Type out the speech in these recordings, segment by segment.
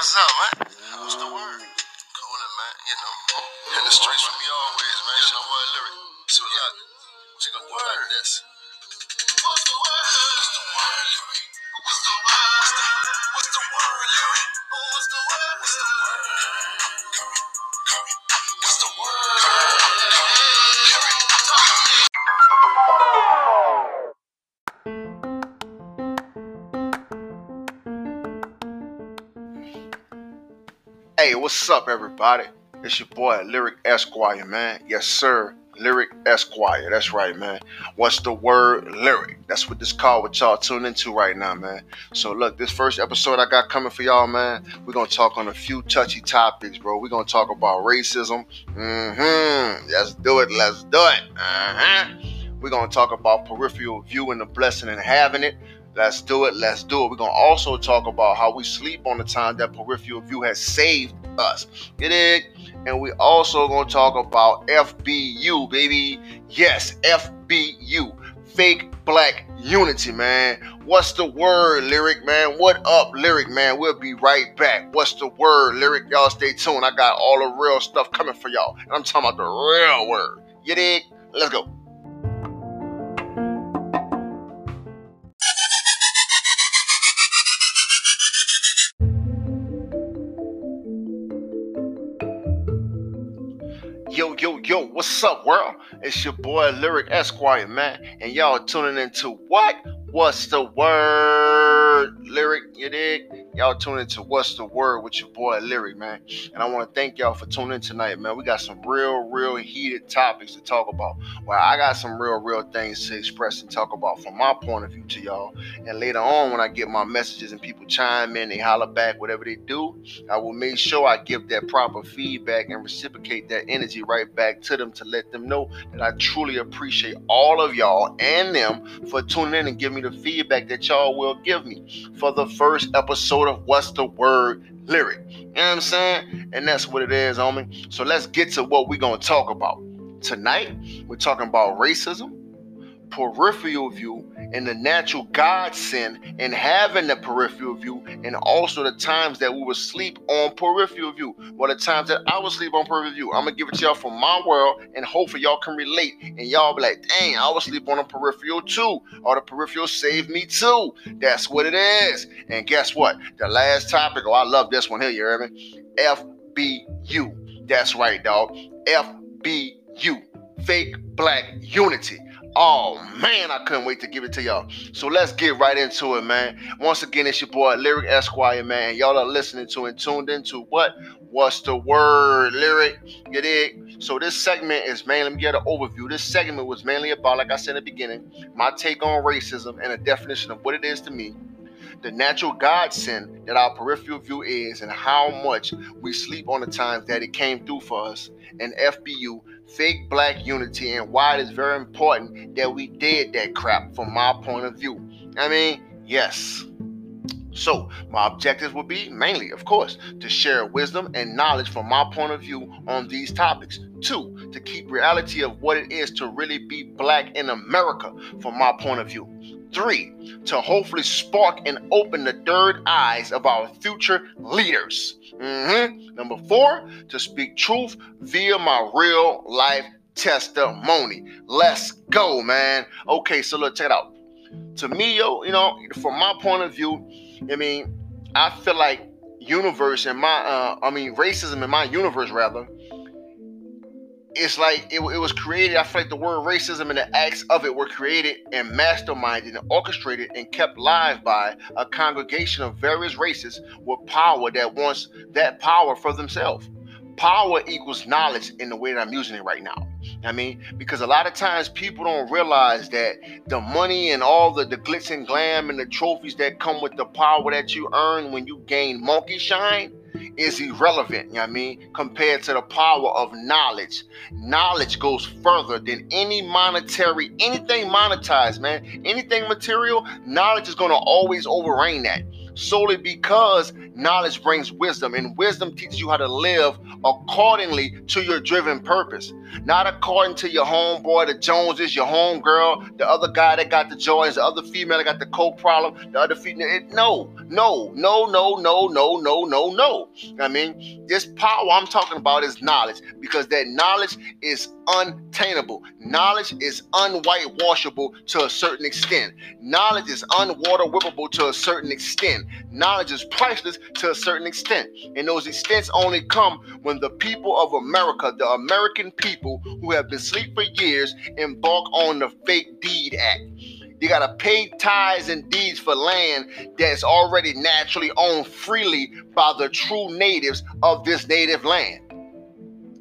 what's up, man? What's the word? Coolin', man. You know, in the streets with me always, man. You know what, lyric. So look, what you gonna do like this? What's the word? What's the word, lyric? What's the word? Hey, what's up, everybody? It's your boy, Lyric Esquire, man. Yes, sir. Lyric Esquire. That's right, man. What's the word? Lyric. That's what this call what y'all tune into right now, man. So, look, this first episode I got coming for y'all, man, we're going to talk on a few touchy topics, bro. We're going to talk about racism. Mm-hmm. Let's do it. Let's do it. Uh-huh. We're going to talk about peripheral view and the blessing and having it. Let's do it. Let's do it. We're going to also talk about how we sleep on the time that peripheral view has saved us. Get it? And we also going to talk about FBU, baby. Yes, FBU. Fake Black Unity, man. What's the word, Lyric, man? What up, Lyric, man? We'll be right back. What's the word, Lyric? Y'all stay tuned. I got all the real stuff coming for y'all. And I'm talking about the real word. You dig? Let's go. Yo, yo, yo, what's up, world? It's your boy Lyric Esquire, man. And y'all tuning into what? What's the word? Lyric, you dig? Y'all tuning into What's the Word with your boy Lyric, man. And I want to thank y'all for tuning in tonight, man. We got some real, real heated topics to talk about. Well, I got some real, real things to express and talk about from my point of view to y'all. And later on, when I get my messages and people chime in, they holler back, whatever they do, I will make sure I give that proper feedback and reciprocate that energy right back to them to let them know that I truly appreciate all of y'all and them for tuning in and giving me the feedback that y'all will give me for the first episode of What's the Word Lyric. You know what I'm saying? And that's what it is, homie. So let's get to what we're going to talk about. Tonight, we're talking about racism, peripheral view, and the natural godsend in having the peripheral view, and also the times that we would sleep on peripheral view. Well, the times that I would sleep on peripheral view. I'm gonna give it to y'all from my world, and hopefully y'all can relate. And y'all be like, dang, I would sleep on a peripheral too, or the peripheral saved me too. That's what it is. And guess what? The last topic, oh, I love this one here, you hear me? FBU. That's right, dog. FBU. Fake Black Unity. Oh man, I couldn't wait to give it to y'all. So let's get right into it, man. Once again, it's your boy Lyric Esquire, man. Y'all are listening to and tuned into what? What's the word, Lyric? You dig? So this segment is mainly, let me get an overview. This segment was mainly about, like I said in the beginning, my take on racism and a definition of what it is to me the natural godsend that our peripheral view is and how much we sleep on the times that it came through for us and FBU, fake black unity, and why it is very important that we did that crap from my point of view. I mean, yes. So, my objectives will be mainly, of course, to share wisdom and knowledge from my point of view on these topics. Two, to keep reality of what it is to really be black in America from my point of view. Three, to hopefully spark and open the third eyes of our future leaders. Mm-hmm. Number four, to speak truth via my real life testimony. Let's go, man. Okay, so let's check it out. To me, yo, you know, from my point of view, I mean, I feel like universe and my, uh, I mean, racism in my universe rather, it's like it, it, was created. I feel like the word racism and the acts of it were created and masterminded and orchestrated and kept live by a congregation of various races with power that wants that power for themselves. Power equals knowledge in the way that I'm using it right now. I mean, because a lot of times people don't realize that the money and all the, the glitz and glam and the trophies that come with the power that you earn when you gain monkey shine is irrelevant, you know what I mean, compared to the power of knowledge. Knowledge goes further than any monetary, anything monetized, man. Anything material, knowledge is going to always overreign that solely because knowledge brings wisdom and wisdom teaches you how to live accordingly to your driven purpose Not according to your homeboy, the Joneses, your homegirl, the other guy that got the joints, the other female that got the coke problem, the other female. No, no, no, no, no, no, no, no, no. I mean, this power I'm talking about is knowledge because that knowledge is untainable. Knowledge is unwhitewashable to a certain extent. Knowledge is unwater whippable to a certain extent. Knowledge is priceless to a certain extent. And those extents only come when the people of America, the American people who have been asleep for years, embark on the Fake Deed Act. You gotta pay tithes and deeds for land that's already naturally owned freely by the true natives of this native land.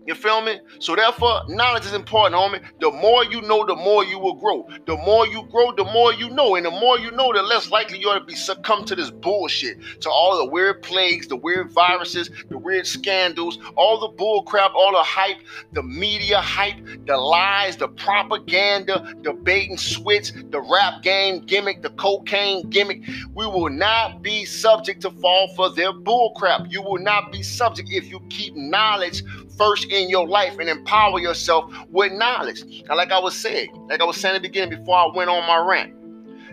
You feel me? So therefore, knowledge is important, homie. The more you know, the more you will grow. The more you grow, the more you know. And the more you know, the less likely you are to be succumb to this bullshit. To all the weird plagues, the weird viruses, the weird scandals, all the bullcrap, all the hype, the media hype, the lies, the propaganda, the bait and switch, the rap game gimmick, the cocaine gimmick. We will not be subject to fall for their bullcrap. You will not be subject if you keep knowledge first in your life and empower yourself with knowledge. Now, like I was saying, like I was saying at the beginning before I went on my rant,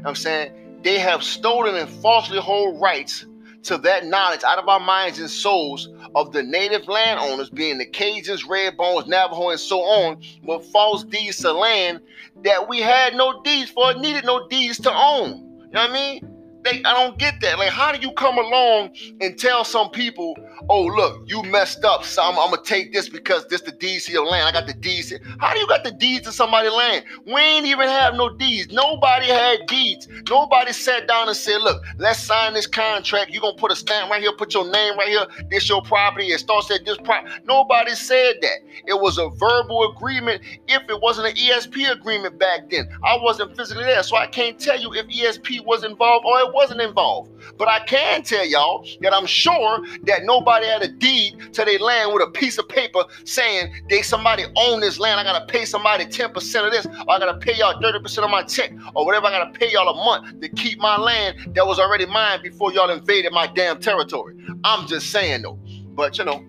I'm saying they have stolen and falsely hold rights to that knowledge out of our minds and souls of the native landowners, being the Cajuns, Red Bones, Navajo, and so on, with false deeds to land that we had no deeds for, needed no deeds to own. You know what I mean? They, I don't get that. Like, how do you come along and tell some people, oh, look, you messed up, so I'm, I'm gonna take this because this the deeds to your land. I got the deeds. How do you got the deeds to somebody's land? We ain't even have no deeds. Nobody had deeds. Nobody sat down and said, look, let's sign this contract. You're gonna put a stamp right here, put your name right here. This your property. It starts at this property. Nobody said that. It was a verbal agreement. If it wasn't an ESP agreement back then, I wasn't physically there, so I can't tell you if ESP was involved or it wasn't involved. But I can tell y'all that I'm sure that nobody had a deed to their land with a piece of paper saying they somebody own this land. I gotta pay somebody 10% of this, or I gotta pay y'all 30% of my check, or whatever I gotta pay y'all a month to keep my land that was already mine before y'all invaded my damn territory. I'm just saying though. But you know,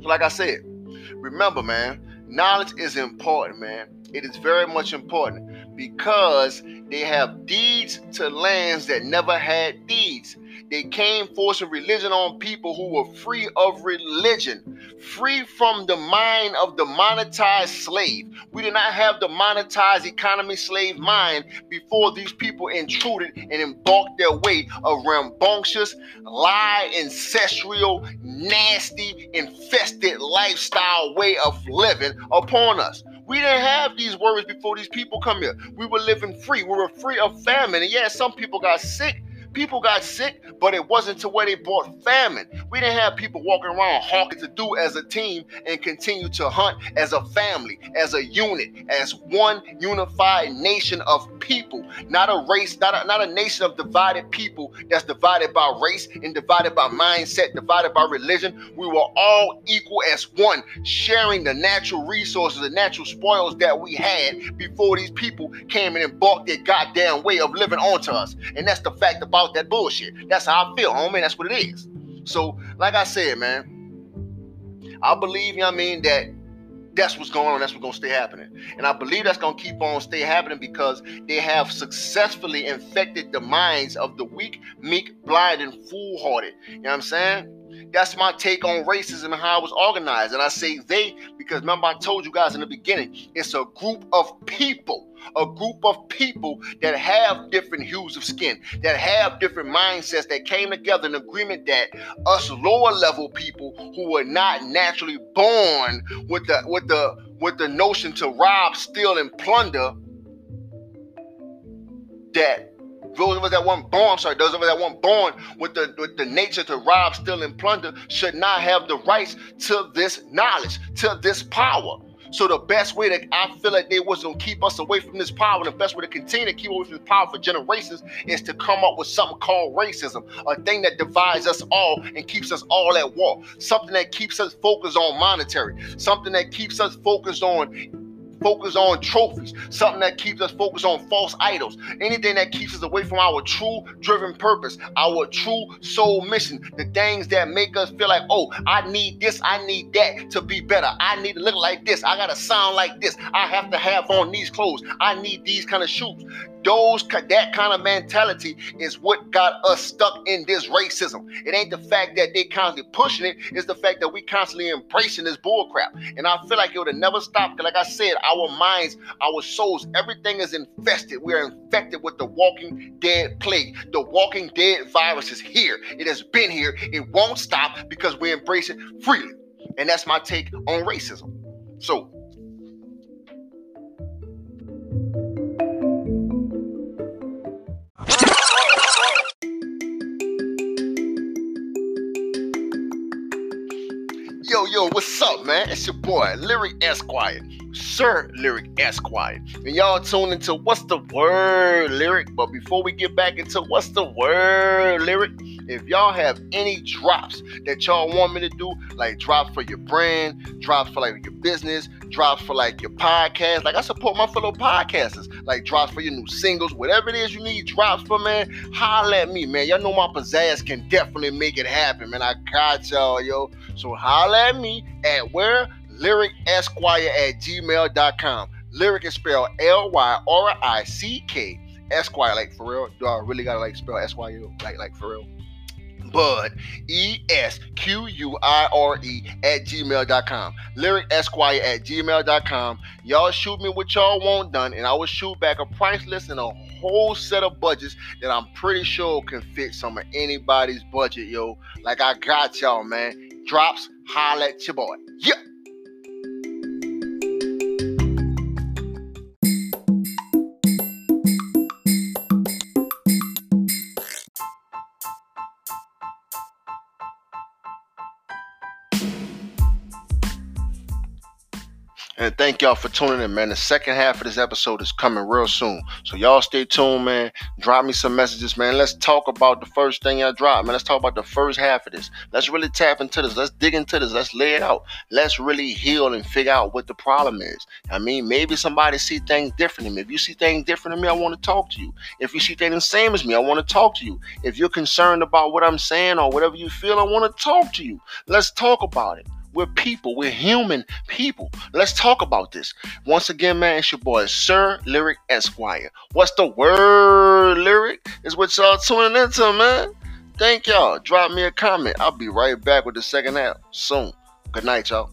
like I said, remember, man, knowledge is important, man. It is very much important because they have deeds to lands that never had deeds. They came forcing religion on people who were free of religion, free from the mind of the monetized slave. We did not have the monetized economy slave mind before these people intruded and embarked their way a rambunctious, lie, ancestral, nasty, infested lifestyle way of living upon us. We didn't have these worries before these people come here. We were living free. We were free of famine. And yeah, some people got sick People got sick, but it wasn't to where they brought famine. We didn't have people walking around hawking to do as a team and continue to hunt as a family, as a unit, as one unified nation of people, not a race, not a, not a nation of divided people that's divided by race and divided by mindset, divided by religion. We were all equal as one, sharing the natural resources, the natural spoils that we had before these people came in and bought their goddamn way of living onto us. And that's the fact about about that bullshit. That's how I feel, homie. That's what it is. So, like I said, man, I believe, you know what I mean, that that's what's going on. That's what's gonna stay happening. And I believe that's gonna keep on stay happening because they have successfully infected the minds of the weak, meek, blind, and foolhardy. You know what I'm saying? That's my take on racism and how it was organized. And I say they because remember, I told you guys in the beginning, it's a group of people a group of people that have different hues of skin, that have different mindsets that came together in agreement that us lower level people who were not naturally born with the with the with the notion to rob, steal, and plunder that those of us that weren't born, sorry, those of us that weren't born with the with the nature to rob, steal, and plunder should not have the rights to this knowledge, to this power. So the best way that I feel like they was gonna keep us away from this power, and the best way to continue to keep away from this power for generations is to come up with something called racism, a thing that divides us all and keeps us all at war, something that keeps us focused on monetary, something that keeps us focused on focused on trophies, something that keeps us focused on false idols, anything that keeps us away from our true driven purpose, our true soul mission, the things that make us feel like, oh, I need this, I need that to be better. I need to look like this, I gotta sound like this, I have to have on these clothes, I need these kind of shoes. Those that kind of mentality is what got us stuck in this racism. It ain't the fact that they constantly pushing it, it's the fact that we constantly embracing this bullcrap. And I feel like it would have never stopped. Like I said, our minds, our souls, everything is infested. We're infected with the walking dead plague. The walking dead virus is here. It has been here. It won't stop because we embrace it freely. And that's my take on racism. So What's up, man? It's your boy, Lyric Esquire. Sir Lyric Esquire. And y'all tune into What's the Word Lyric. But before we get back into What's the Word Lyric, if y'all have any drops that y'all want me to do, like drops for your brand, drops for like your business, drops for like your podcast, like I support my fellow podcasters, like drops for your new singles, whatever it is you need drops for, man, holla at me, man. Y'all know my pizzazz can definitely make it happen, man. I got y'all, yo. So holla at me at where? Lyric Esquire at gmail.com. Lyric is spelled L Y R I C K. Esquire, like for real. Do I really gotta like spell U? Like, like for real? Bud, E S Q U I R E at gmail.com. Lyric Esquire at gmail.com. Y'all shoot me what y'all want done, and I will shoot back a price list and a whole set of budgets that I'm pretty sure can fit some of anybody's budget, yo. Like I got y'all, man. Drops, holla at your boy. Yeah. Thank y'all for tuning in, man. The second half of this episode is coming real soon. So y'all stay tuned, man. Drop me some messages, man. Let's talk about the first thing I drop, man. Let's talk about the first half of this. Let's really tap into this. Let's dig into this. Let's lay it out. Let's really heal and figure out what the problem is. I mean, maybe somebody see things different than me. If you see things different than me, I want to talk to you. If you see things the same as me, I want to talk to you. If you're concerned about what I'm saying or whatever you feel, I want to talk to you. Let's talk about it. We're people. We're human people. Let's talk about this. Once again, man, it's your boy, Sir Lyric Esquire. What's the word, Lyric? Is what y'all tuning into, man. Thank y'all. Drop me a comment. I'll be right back with the second half soon. Good night, y'all.